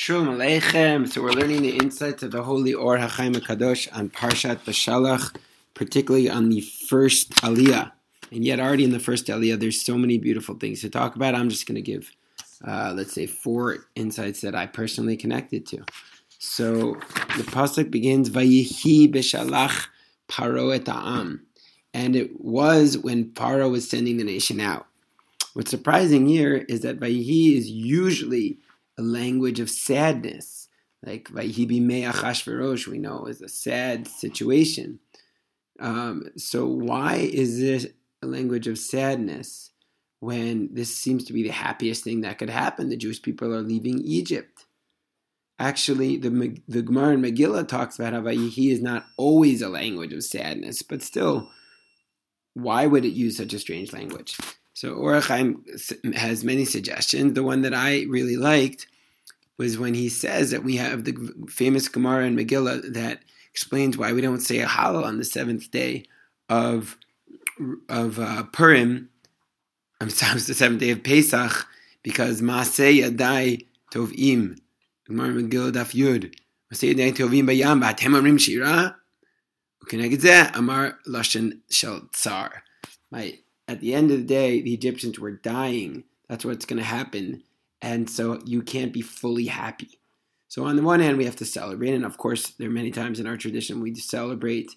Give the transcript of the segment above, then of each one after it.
Shalom Aleichem. So we're learning the insights of the Holy Or HaChaim Kadosh on Parshat Beshalach, particularly on the first Aliyah. And yet, already in the first Aliyah, there's so many beautiful things to talk about. I'm just going to give, uh, let's say, four insights that I personally connected to. So the pasuk begins, "Vayihi Beshalach Paro et Am," and it was when Paro was sending the nation out. What's surprising here is that Vayihi is usually a language of sadness. Like Vayhibi Achashverosh, we know is a sad situation. Um, so why is this a language of sadness when this seems to be the happiest thing that could happen? The Jewish people are leaving Egypt. Actually, the the Gemara in Megillah talks about how Vayihi is not always a language of sadness, but still, why would it use such a strange language? So Or HaChaim has many suggestions. The one that I really liked was when he says that we have the famous Gemara in Megillah that explains why we don't say a Hallel on the seventh day of of uh, Purim. I'm sorry, it's the seventh day of Pesach because Maaseh Yadai Tovim. Gemara Megillah Daf Yud. Maaseh Yadai Tovim Bayam Batem Amrim Shira. Amar Lashon Shel Tsar. Right. At the end of the day, the Egyptians were dying. That's what's going to happen and so you can't be fully happy. So, on the one hand, we have to celebrate. And of course, there are many times in our tradition we celebrate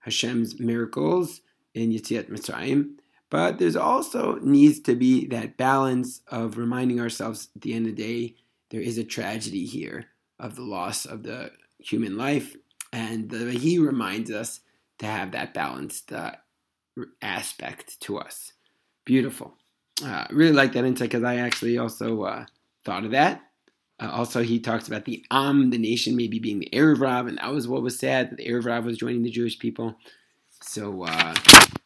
Hashem's miracles in Yetziat Mitzrayim. But there's also needs to be that balance of reminding ourselves at the end of the day, there is a tragedy here of the loss of the human life. And the, he reminds us to have that balanced uh, aspect to us. Beautiful. Uh, really like that insight because I actually also uh, thought of that. Uh, also, he talks about the Am, the nation, maybe being the Erev Rav, and that was what was sad that the Erev Rav was joining the Jewish people. So, uh,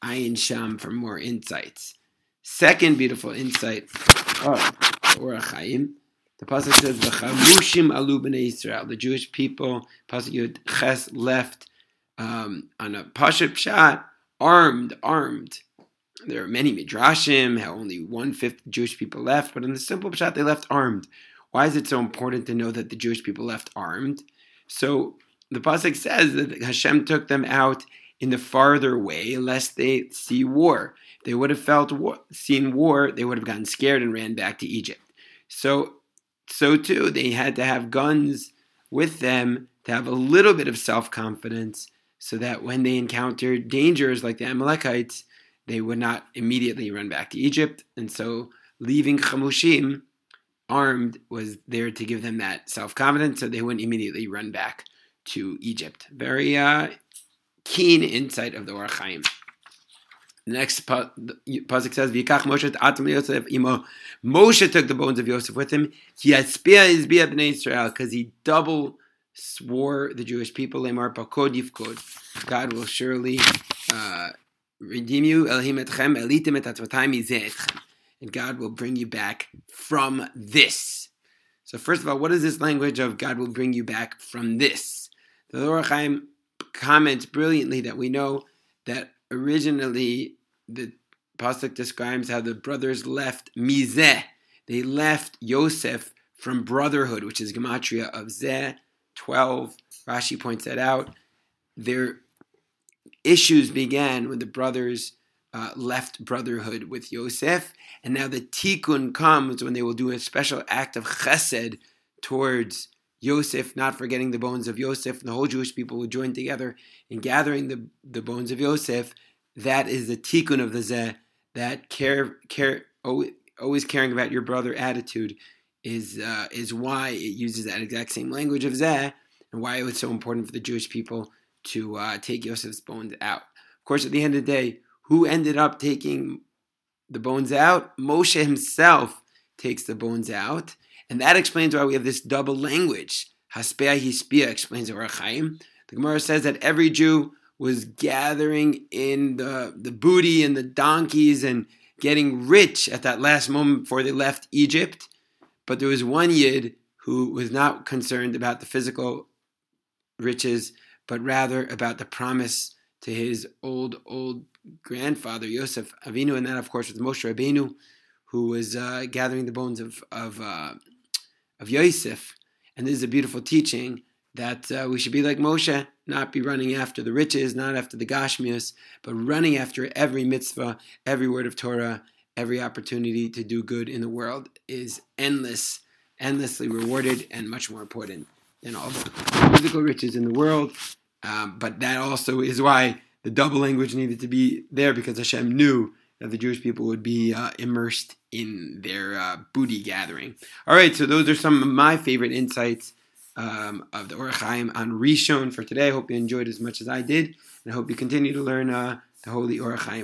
Ayin Sham for more insights. Second beautiful insight of Or HaChaim. The pasuk says, "V'chamushim alu b'nei Israel." The Jewish people, pasuk Yud Ches left um, on a pasuk pshat armed, armed. There are many midrashim how only one fifth Jewish people left, but in the simple pshat they left armed. Why is it so important to know that the Jewish people left armed? So the pasuk says that Hashem took them out in the farther way, lest they see war. They would have felt war, seen war, they would have gotten scared and ran back to Egypt. So, so too, they had to have guns with them to have a little bit of self confidence so that when they encountered dangers like the Amalekites, they would not immediately run back to Egypt. And so leaving Chamushim armed was there to give them that self confidence so they wouldn't immediately run back to Egypt. Very uh, keen insight of the Or HaChaim. The next pasuk says, "V'yikach Moshe atam Yosef imo." Moshe took the bones of Yosef with him. He spear his bnei Israel because he double swore the Jewish people, Lemar Pakod Yifkod, God will surely uh, redeem you, Elohim etchem, elitim and God will bring you back from this. So first of all, what is this language of God will bring you back from this? The Or HaChaim comments brilliantly that we know that originally the pasuk describes how the brothers left mizeh. They left Yosef from brotherhood, which is gematria of zeh, 12, Rashi points that out. Their issues began when the brothers uh, left brotherhood with Yosef, and now the tikkun comes when they will do a special act of chesed towards Yosef, not forgetting the bones of Yosef, and the whole Jewish people will join together in gathering the, the bones of Yosef. That is the tikkun of the zeh, that care, care, always caring about your brother attitude is uh, is why it uses that exact same language of Zeh and why it was so important for the Jewish people to uh, take Yosef's bones out. Of course, at the end of the day, who ended up taking the bones out? Moshe himself takes the bones out, and that explains why we have this double language. Haspea Hispia explains Or HaChaim. The Gemara says that every Jew was gathering in the, the booty and the donkeys and getting rich at that last moment before they left Egypt. But there was one Yid who was not concerned about the physical riches, but rather about the promise to his old, old grandfather, Yosef Avinu, and that, of course, was Moshe Rabbeinu, who was uh, gathering the bones of, of, uh, of Yosef. And this is a beautiful teaching that uh, we should be like Moshe, not be running after the riches, not after the Gashmias, but running after every mitzvah, every word of Torah, every opportunity to do good in the world is endless, endlessly rewarded, and much more important than all the physical riches in the world. Um, but that also is why the double language needed to be there because Hashem knew that the Jewish people would be uh, immersed in their uh, booty gathering. All right, so those are some of my favorite insights um, of the Or HaChaim on Rishon for today. I hope you enjoyed as much as I did, and I hope you continue to learn uh, the Holy Or HaChaim.